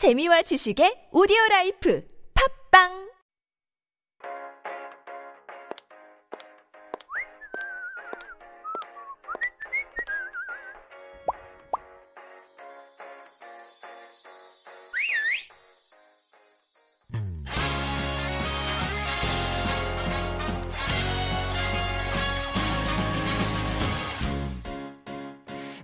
재미와 지식의 오디오 라이프. 팝빵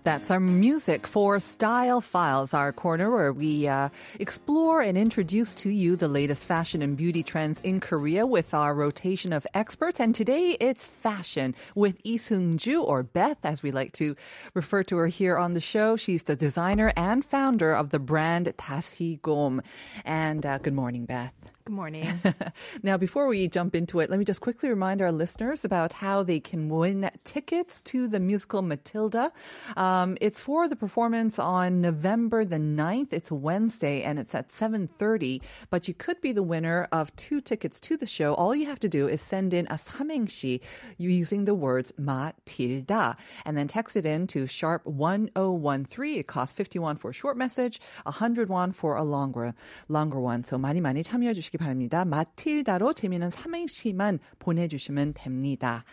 That's our music for Style Files, our corner where we uh, explore and introduce to you the latest fashion and beauty trends in Korea with our rotation of experts. And today it's fashion with Lee Seung-ju, or Beth, as we like to refer to her here on the show. She's the designer and founder of the brand Tasigom. And uh, good morning, Beth. Good morning. now, before we jump into it, let me just quickly remind our listeners about how they can win tickets to the musical Matilda. Um, it's for the performance on November the 9th. It's Wednesday and it's at 7.30, but you could be the winner of two tickets to the show. All you have to do is send in a 삼행시 using the words Matilda and then text it in to sharp 1013. It costs 51 for a short message, 100 won for a longer, longer one. So 많이 많이 참여해 주시기 바랍니다. 마틸다로 재미있는 삼행시만 보내주시면 됩니다.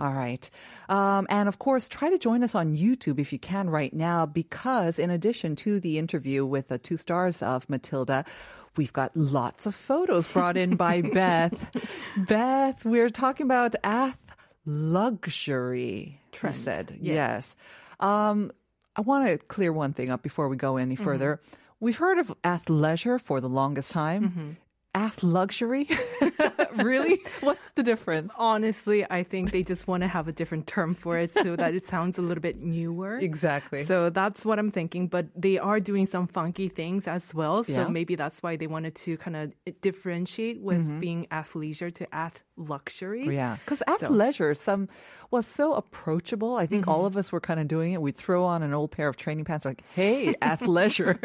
All right. Um, and of course, try to join us on YouTube if you can right now, because in addition to the interview with the two stars of Matilda, we've got lots of photos brought in by Beth. Beth, we're talking about ath luxury. Trend. You said Yeah. yes. Um, I want to clear one thing up before we go any Mm-hmm. further. We've heard of athleisure for the longest time. Mm-hmm. Ath luxury? really? What's the difference? Honestly, I think they just want to have a different term for it so that it sounds a little bit newer. Exactly. So that's what I'm thinking. But they are doing some funky things as well. So Yeah. maybe that's why they wanted to kind of differentiate with Mm-hmm. being athleisure to ath luxury. Yeah, because So- Mm-hmm. athleisure some was so approachable. I think all of us were kind of doing it. We'd throw on an old pair of training pants, like, "Hey, athleisure."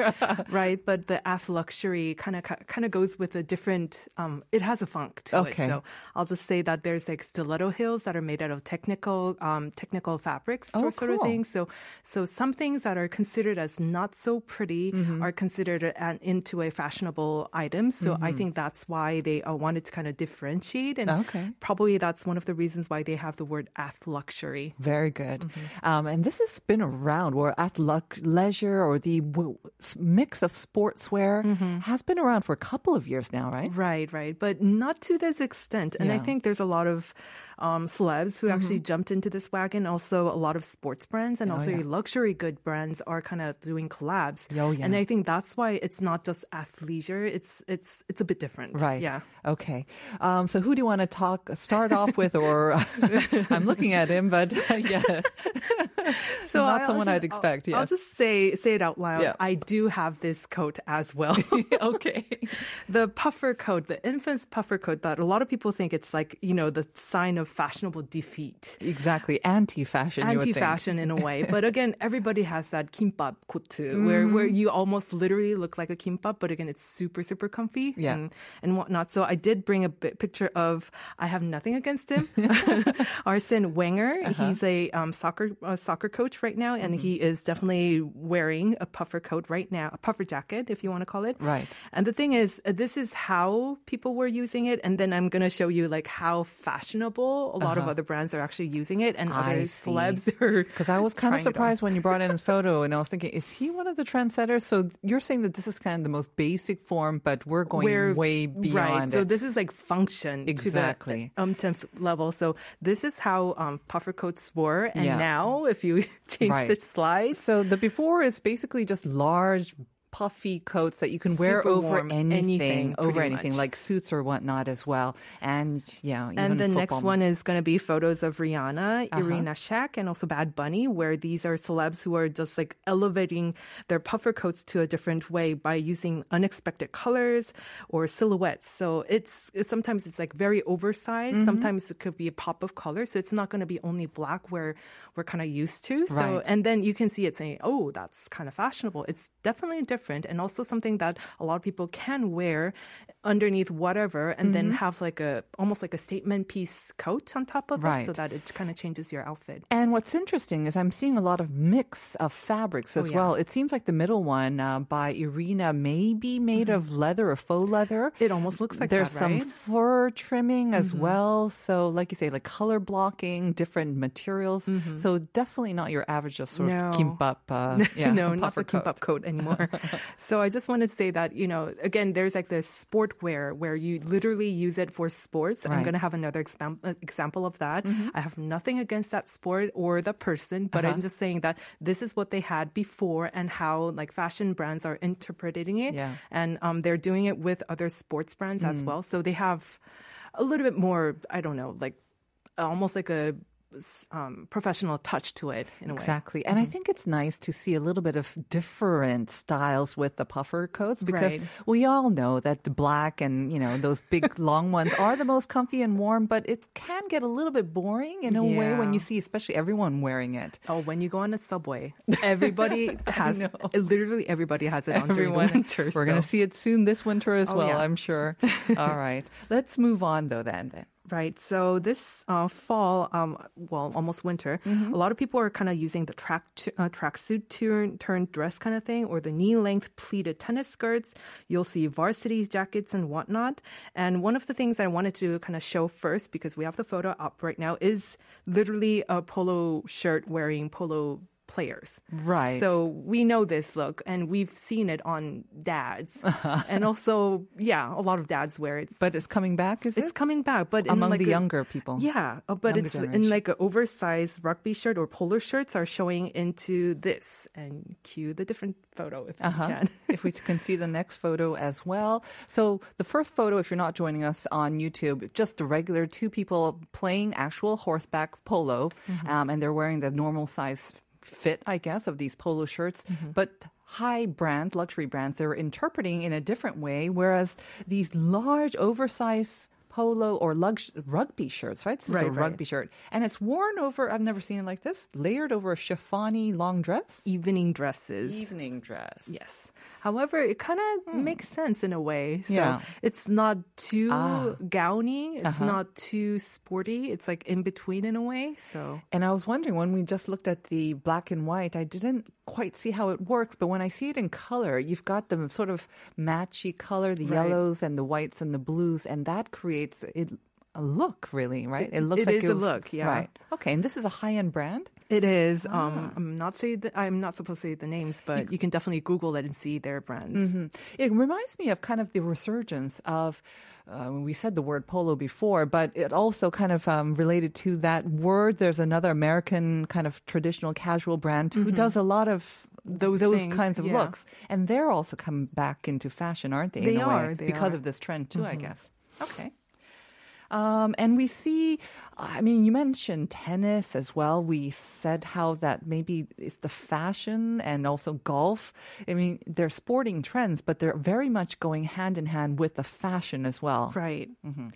right? But the ath luxury kind of kind of goes with a different. Um, it has a funk to Okay. it. So I'll just say that there's like stiletto heels that are made out of technical um, technical fabrics Oh, sort of cool. thing. So so some things that are considered as not so pretty Mm-hmm. are considered an, into a fashionable item. So I think that's why they uh, wanted to kind of differentiate, and Okay. probably that's one of the reasons why they have the word ath luxury. Very good. Mm-hmm. Um, and this has been around, where athleisure or the w- mix of sportswear Mm-hmm. has been around for a couple of years now, right? Right, right. But not to this extent. And I Yeah. Mm-hmm. think there's a lot of um, celebs who actually jumped into this wagon. Also, a lot of sports brands and also Oh, yeah. luxury good brands are kind of doing collabs. Oh, yeah. And I think that's why it's not just athleisure. It's it's it's a bit different. Right. Yeah. Okay. Um, so who do you want to talk, start off with? Or I'm looking at him, but yeah. So Not I'll someone just- I'd expect, I'll, I'll just say say it out loud. Yeah. I do have this coat as well. okay. the puffer coat, the infant's puffer coat that a lot of people think it's like, you know, the sign of fashionable defeat. Exactly. Anti-fashion. you would think. anti-fashion in a way. But again, everybody has that kimbap kotu where where Mm-hmm. you almost literally look like a kimbap, but again, it's super super comfy Yeah. and and whatnot. So I did bring a picture of. I have nothing against him, Arsene Wenger. Uh-huh. He's a um, soccer uh, soccer coach right now, and Mm-hmm. he is definitely wearing a puffer coat right now, a puffer jacket, if you want to call it. Right. And the thing is, this is how people were using it, and then I'm gonna show you like how fashionable a lot of other brands are actually using it, and Uh-huh. I other see. celebs are. Because I was kind of trying it on. surprised when you brought in his photo, and I was thinking, is he one of the trendsetters? So you're saying that this is kind of the most basic form, but we're going We're- way right. beyond So it. this is like function Exactly. to the umpteenth level. So this is how um, puffer coats were, and Yeah. now if you change Right. the slide, So the before is basically just large puffy coats that you can wear over warm, anything, anything, over anything much. like suits or whatnot as well. And yeah, even And the next one is going to be photos of Rihanna, Uh-huh. Irina Shayk, and also Bad Bunny, where these are celebs who are just like elevating their puffer coats to a different way by using unexpected colors or silhouettes. So it's sometimes it's like very oversized. Mm-hmm. Sometimes it could be a pop of color. So it's not going to be only black where we're kind of used to. So Right. and then you can see it saying, "Oh, that's kind of fashionable." It's definitely a different. Different and also something that a lot of people can wear underneath whatever and then Mm-hmm. have like a almost like a statement piece coat on top of it so that it kind of changes your outfit. And what's interesting is I'm seeing a lot of mix of fabrics as Oh, yeah. well. It seems like the middle one uh, by Irina may be made of leather or faux leather. Mm-hmm. It almost looks like There's that, some right? Mm-hmm. fur trimming as well. So, like you say, like color blocking, different materials. So, definitely not your average just sort Mm-hmm. No. of kimbap. Uh, yeah, no, not the kimbap coat anymore. so I just wanted to say that, you know, again, there's like this sportwear where you literally use it for sports. I'm Mm-hmm. going to have another exam- uh, example of that. I have nothing against that sport or the person, but Uh-huh. I'm just saying that this is what they had before and how like fashion brands are interpreting it. Yeah. Mm. And um, they're doing it with other sports brands as well. So they have a little bit more, I don't know, like almost like a um, professional touch to it in a way. Exactly. And I think it's nice to see a little bit of different styles with the puffer coats because Right. we all know that the black and, you know, those big long ones are the most comfy and warm, but it can get a little bit boring in a way when you see especially everyone wearing it. Oh, when you go on a subway, everybody has literally everybody has it on Everyone, during the winter. we're going to see it soon this winter as Oh, well, yeah. I'm sure. All right. Let's move on though then. then. Right. So this uh, fall, um, well, almost winter, Mm-hmm. a lot of people are kind of using the track t- uh, tracksuit turn turn dress kind of thing, or the knee length pleated tennis skirts. You'll see varsity jackets and whatnot. And one of the things I wanted to kind of show first, because we have the photo up right now, is literally a polo shirt wearing polo players. Right. So we know this look and we've seen it on dads. and also, yeah, a lot of dads wear it. But it's coming back, is It's it? coming back, but Among like the a- younger people. Yeah, uh, but Younger it's generation. in like an oversized rugby shirt or polo shirts are showing into this. And cue the different photo if Uh-huh. you can. if we can see the next photo as well. So the first photo, if you're not joining us on YouTube, just a regular two people playing actual horseback polo, Mm-hmm. um, and they're wearing the normal size fit, I guess, of these polo shirts, Mm-hmm. but. High brand, luxury brands, they're interpreting in a different way. Whereas these large, oversized polo or lux- rugby shirts, right? This Right, rugby shirt. And it's worn over, I've never seen it like this, layered over a chiffony long dress. Evening dresses. Evening dress. Yes. However, it kind of makes sense in a way. So Hmm. Yeah. it's not too Ah. gowny. It's Uh-huh. not too sporty. It's like in between in a way. So And I was wondering when we just looked at the black and white, I didn't quite see how it works, but when I see it in color, you've got the sort of matchy color, the Right. yellows and the whites and the blues, and that creates it a look really, right? It, looks it like is a was- look, yeah. Right. Okay, and this is a high-end brand. it is. Ah. Um, I'm not say the, I'm not supposed to say the names, but you can definitely Google it and see their brands. Mm-hmm. It reminds me of kind of the resurgence of. Uh, we said the word polo before, but it also kind of um, related to that word. There's another American kind of traditional casual brand who does a lot of Mm-hmm. Those those things, kinds of yeah. looks, and they're also coming back into fashion, aren't they? They in a are, way, they because are. Mm-hmm. of this trend too, I guess. Okay. Um, and we see, I mean, you mentioned tennis as well. We said how that maybe it's the fashion and also golf. I mean, they're sporting trends, but they're very much going hand in hand with the fashion as well. Right. Mm-hmm.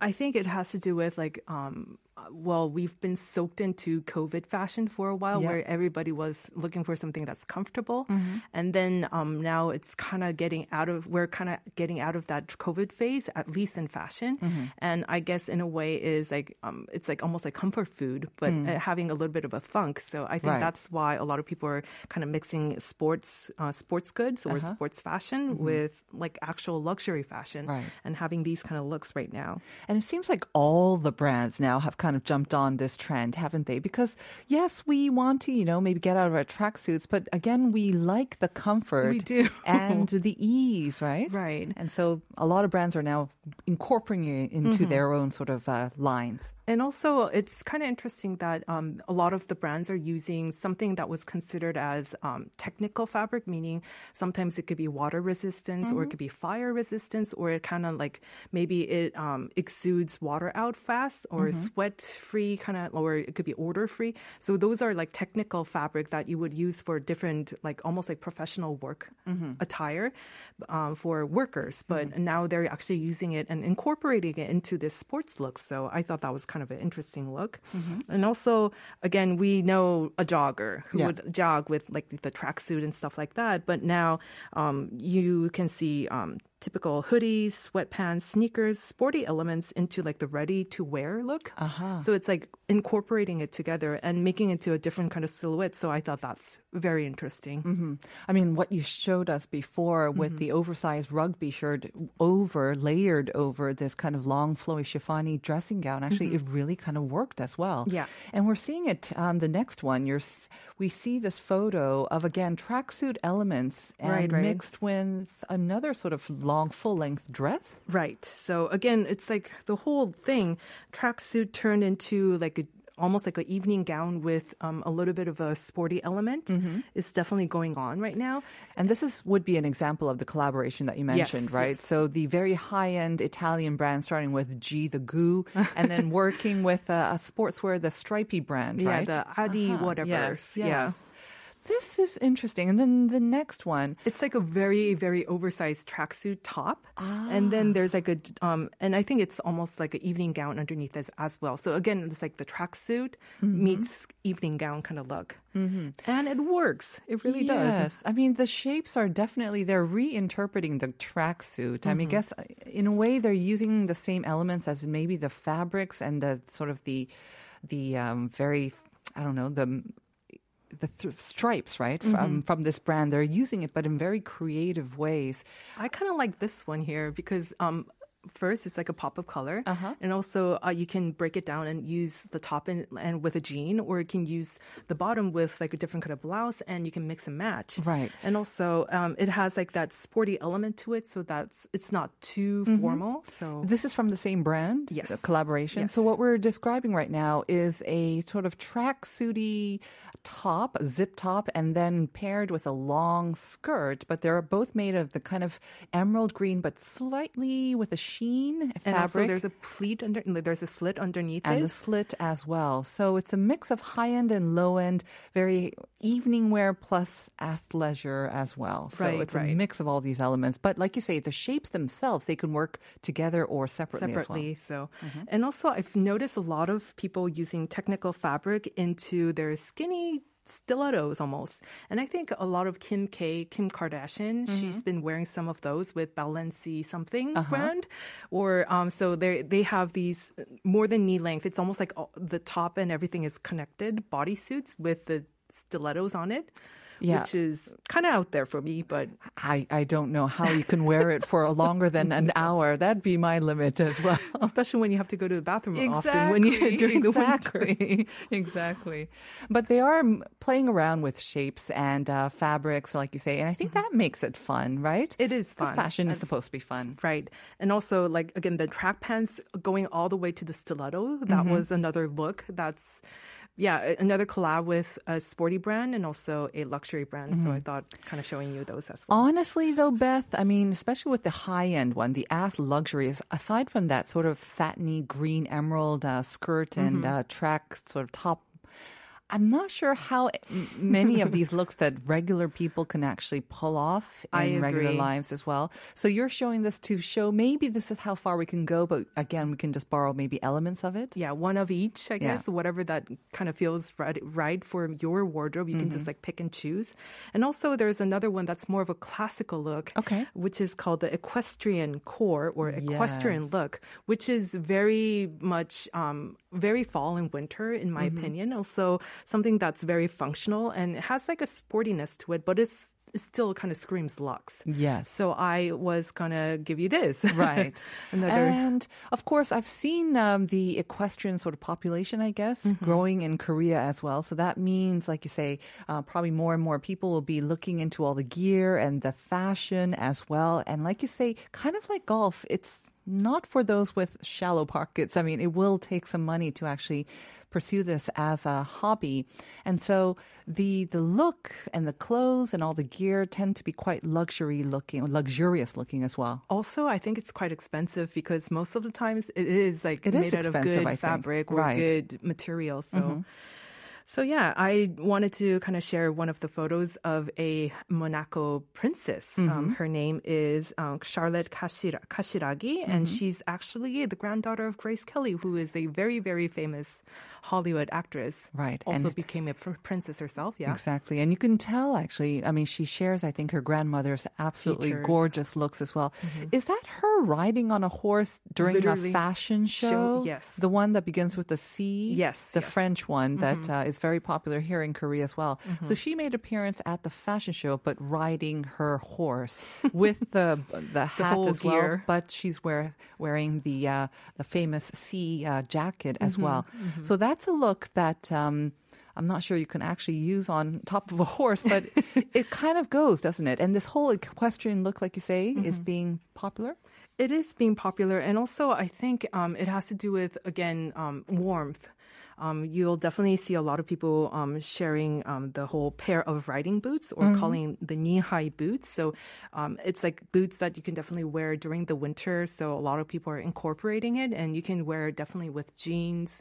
I think it has to do with like, um, well, we've been soaked into COVID fashion for a while, Yeah. where everybody was looking for something that's comfortable, Mm-hmm. and then um, now it's kind of getting out of. We're kind of getting out of that COVID phase, at least in fashion. Mm-hmm. And I guess in a way is like um, it's like almost like comfort food, but uh, having a little bit of a funk. So I think Mm. Right. that's why a lot of people are kind of mixing sports uh, sports goods or Uh-huh. sports fashion with like actual luxury fashion, Right. and having these kind of looks right now. And it seems like all the brands now have kind of jumped on this trend, haven't they? Because yes, we want to, you know, maybe get out of our tracksuits, but again, we like the comfort We do. and the ease, right? Right. And so a lot of brands are now incorporating it into Mm-hmm. their own sort of uh, lines. And also, it's kind of interesting that um, a lot of the brands are using something that was considered as um, technical fabric, meaning sometimes it could be water resistance or it could be fire resistance, or it kind of like maybe it um, exudes water out fast or sweat free, kind of, or it could be odor free. So those are like technical fabric that you would use for different, like almost like professional work attire um, for workers. But now they're actually using it and incorporating it into this sports look. So I thought that was kind of kind of an interesting look. And also, again, we know a jogger who Yeah. would jog with like the tracksuit and stuff like that. But now um, you can see um, typical hoodies, sweatpants, sneakers, sporty elements into like the ready to wear look. Uh-huh. So it's like incorporating it together and making it to a different kind of silhouette. So I thought that's very interesting. Mm-hmm. I mean, what you showed us before with the oversized rugby shirt over, layered over this kind of long, flowy, chiffony dressing gown, actually, it really kind of worked as well. Yeah. And we're seeing it on the next one. You're, we see this photo of, again, tracksuit elements and Right, right. mixed with another sort of long, full length dress. Right. So again, it's like the whole thing, tracksuit turned into like a almost like an evening gown with um, a little bit of a sporty element. It's definitely going on right now. And this is would be an example of the collaboration that you mentioned, Yes, right? yes. So the very high-end Italian brand, starting with G the Goo, and then working with a, a sportswear, the Stripey brand, Yeah, right? the Adi Uh-huh. whatever. Yes, Yeah. Yes. This is interesting. And then the next one, It's like a very, very oversized tracksuit top. And then there's like a, um, and I think it's almost like an evening gown underneath as, as well. So again, it's like the tracksuit meets evening gown kind of look. Mm-hmm. And it works. It really does. Yes, I mean the shapes are definitely they're reinterpreting the tracksuit. I mean, Mm-hmm. guess uh, in a way they're using the same elements as maybe the fabrics and the sort of the the um, very I don't know the the th- stripes, right? Mm-hmm. From from this brand, they're using it, but in very creative ways. I kind of like this one here because um, first it's like a pop of color, Uh-huh. and also uh, you can break it down and use the top and, and with a jean, or you can use the bottom with like a different kind of blouse, and you can mix and match. Right. And also um, it has like that sporty element to it, so that's it's not too formal. So This is from the same brand, Yes. the collaboration. Yes. So what we're describing right now is a sort of tracksuity top, zip top, and then paired with a long skirt. But they're both made of the kind of emerald green, but slightly with a sheen and also fabric. there's a pleat under, there's a slit underneath and it. the slit as well. So it's a mix of high end and low end, very evening wear plus athleisure as well. So Right, it's a mix of all these elements. But like you say, the shapes themselves, they can work together or separately, separately. as well. So, mm-hmm. and also I've noticed a lot of people using technical fabric into their skinny stilettos almost. And I think a lot of Kim K, Kim Kardashian, mm-hmm. she's been wearing some of those with Balenci something uh-huh. brand, or um, so they they have these uh, more than knee length. It's almost like all, the top and everything is connected bodysuits with the stilettos on it. Yeah. Which is kind of out there for me, but I, I don't know how you can wear it for longer than an hour. That'd be my limit as well. especially when you have to go to the bathroom often when you during the winter. exactly, exactly. But they are playing around with shapes and uh, fabrics, like you say, and I think that makes it fun, right? Mm-hmm. It is fun. fashion is supposed to be fun. Right. And also, like, again, the track pants going all the way to the stiletto. That was another look. That's, yeah, another collab with a sporty brand and also a luxury brand. So I thought kind of showing you those as well. Honestly, though, Beth, I mean, especially with the high end one, the Ath Luxury, aside from that sort of satiny green emerald uh, skirt and Mm-hmm. uh, track sort of top. I'm not sure how many of these looks that regular people can actually pull off in regular lives as well. So you're showing this to show maybe this is how far we can go, but again, we can just borrow maybe elements of it. Yeah, one of each, I Yeah. guess, whatever that kind of feels right, right for your wardrobe. You can just like pick and choose. And also, there's another one that's more of a classical look, Okay. which is called the equestrian core or equestrian Yes. look, which is very much um, very fall and winter, in my Mm-hmm. opinion. Also, something that's very functional and it has like a sportiness to it, but it's it still kind of screams luxe. Yes. So I was gonna give you this. Right. Another. And of course, I've seen um, the equestrian sort of population, I guess, Mm-hmm. growing in Korea as well. So that means, like you say, uh, probably more and more people will be looking into all the gear and the fashion as well. And like you say, kind of like golf, it's not for those with shallow pockets. I mean, it will take some money to actually pursue this as a hobby. And so the the look and the clothes and all the gear tend to be quite luxury looking, luxurious looking as well. Also, I think it's quite expensive because most of the times it is like It is made out of good fabric or Right. Mm-hmm. good material. So, So yeah, I wanted to kind of share one of the photos of a Monaco princess. Um, her name is um, Charlotte Kashira- Casiraghi, and she's actually the granddaughter of Grace Kelly, who is a very, very famous Hollywood actress. Right, Also and- became a pr- princess herself. Yeah. Exactly. And you can tell, actually, I mean, she shares, I think, her grandmother's absolutely Features. gorgeous looks as well. Is that her riding on a horse during Literally a fashion show? show, yes. The one that begins with the C? Yes, The yes. French one that uh, is very popular here in Korea as well. So she made appearance at the fashion show, but riding her horse with the the hat whole as well. gear. But she's wear, wearing the uh, the famous C uh, jacket as Mm-hmm, well. So that's a look that. Um, I'm not sure you can actually use on top of a horse, but it kind of goes, doesn't it? And this whole equestrian look, like you say, is Mm-hmm. being popular. It is being popular, and also I think um, it has to do with again um, warmth. Um, you'll definitely see a lot of people um, sharing um, the whole pair of riding boots, or calling the knee-high boots. So um, it's like boots that you can definitely wear during the winter. So a lot of people are incorporating it, and you can wear it definitely with jeans,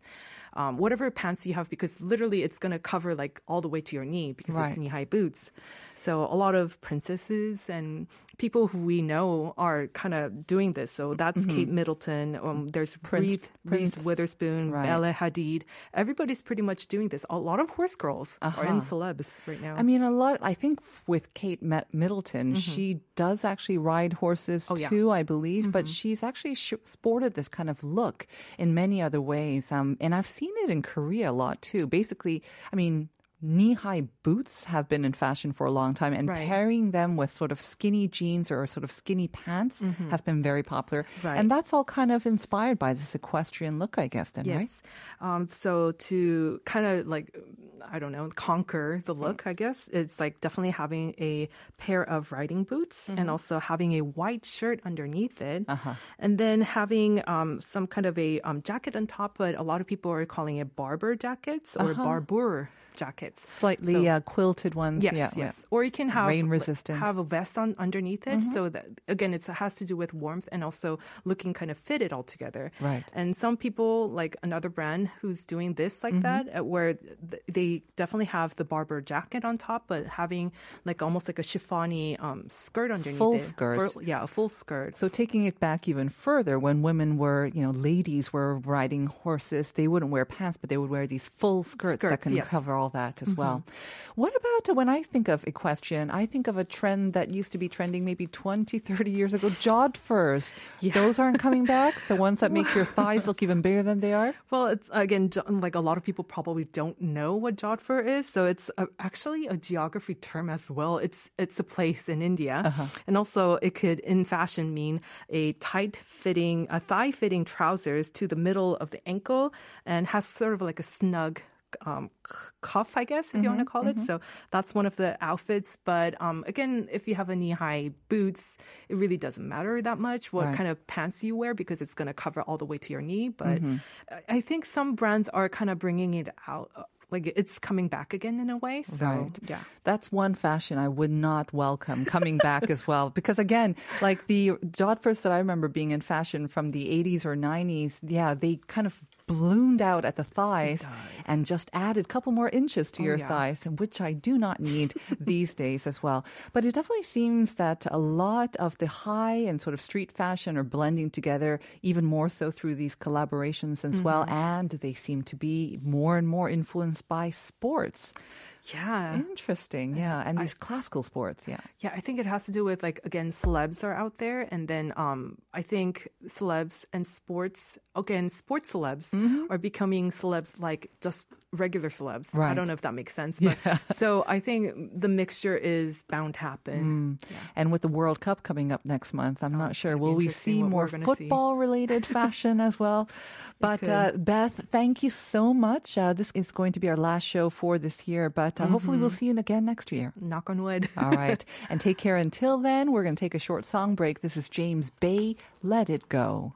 um, whatever pants you have, because literally it's going to cover like all the way to your knee because Right. it's knee-high boots. So a lot of princesses and people who we know are kind of doing this. So that's Kate Middleton. Um, there's Prince- Reese, Prince- Witherspoon, right. Bella Hadid. Everybody's pretty much doing this. A lot of horse girls are in celebs right now. I mean, a lot. I think with Kate Middleton, she does actually ride horses Mm-hmm. Oh, yeah. Mm-hmm. too, I believe. But she's actually sh- sported this kind of look in many other ways. Um, and I've seen it in Korea a lot too. Basically, I mean. Knee-high boots have been in fashion for a long time, and Right. pairing them with sort of skinny jeans or sort of skinny pants has been very popular. Mm-hmm. Right. And that's all kind of inspired by this equestrian look, I guess. Then, right? Yes. Um, so to kind of like, I don't know, conquer the look, I guess, it's like definitely having a pair of riding boots and also having a white shirt underneath it. And then having um, some kind of a um, jacket on top, but a lot of people are calling it barber jackets or barbour jackets. Slightly So- uh, quilted ones. Yes, yeah, yes. Or you can have Rain resistant. have a vest on underneath it, so that again, it's, it has to do with warmth and also looking kind of fitted all together. Right. And some people, like another brand who's doing this like that, uh, where th- they definitely have the barber jacket on top, but having like almost like a chiffony um, skirt underneath Full it. skirt. For- yeah, a full skirt. So taking it back even further, when women were, you know, ladies were riding horses, they wouldn't wear pants, but they would wear these full skirts, that Skirts, can yes. Mm-hmm. cover all that as mm-hmm. well. What about uh, when I think of equestrian, I think of a trend that used to be trending maybe 20, 30 years ago, jodhpurs. Those aren't coming back? The ones that make your thighs look even bigger than they are? Well, it's again like a lot of people probably don't know what Jodhpur is, so it's a, actually a geography term as well. It's it's a place in India, uh-huh. and also it could in fashion mean a tight fitting, a thigh fitting trousers to the middle of the ankle, and has sort of like a snug. Um, cuff, I guess, if you want to call it. So that's one of the outfits. But um, again, if you have a knee high boots, it really doesn't matter that much what Right. kind of pants you wear because it's going to cover all the way to your knee. But I- I think some brands are kind of bringing it out. uh, Like it's coming back again in a way. So, Right. yeah. That's one fashion I would not welcome coming back as well. Because again, like the jodhpurs that I remember being in fashion from the 80s or 90s, yeah, they kind of ballooned out at the thighs and just added a couple more inches to Oh, your yeah. thighs, which I do not need these days as well. But it definitely seems that a lot of the high and sort of street fashion are blending together even more so through these collaborations as well. Mm-hmm. And they seem to be more and more influenced by sports. Yeah. Interesting, yeah, and these classical sports, yeah. Yeah, I think it has to do with like again, celebs are out there, and then um, I think celebs and sports again, sports celebs are becoming celebs like just regular celebs. I don't know if that makes sense, but so I think the mixture is bound to happen. And with the World Cup coming up next month, I'm not sure. Will we see more we're see. football related fashion as well? But uh, Beth, thank you so much. Uh, this is going to be our last show for this year, but uh, hopefully we'll see you again next year. Knock on wood. All right. And take care until then. We're going to take a short song break. This is James Bay, Let It Go.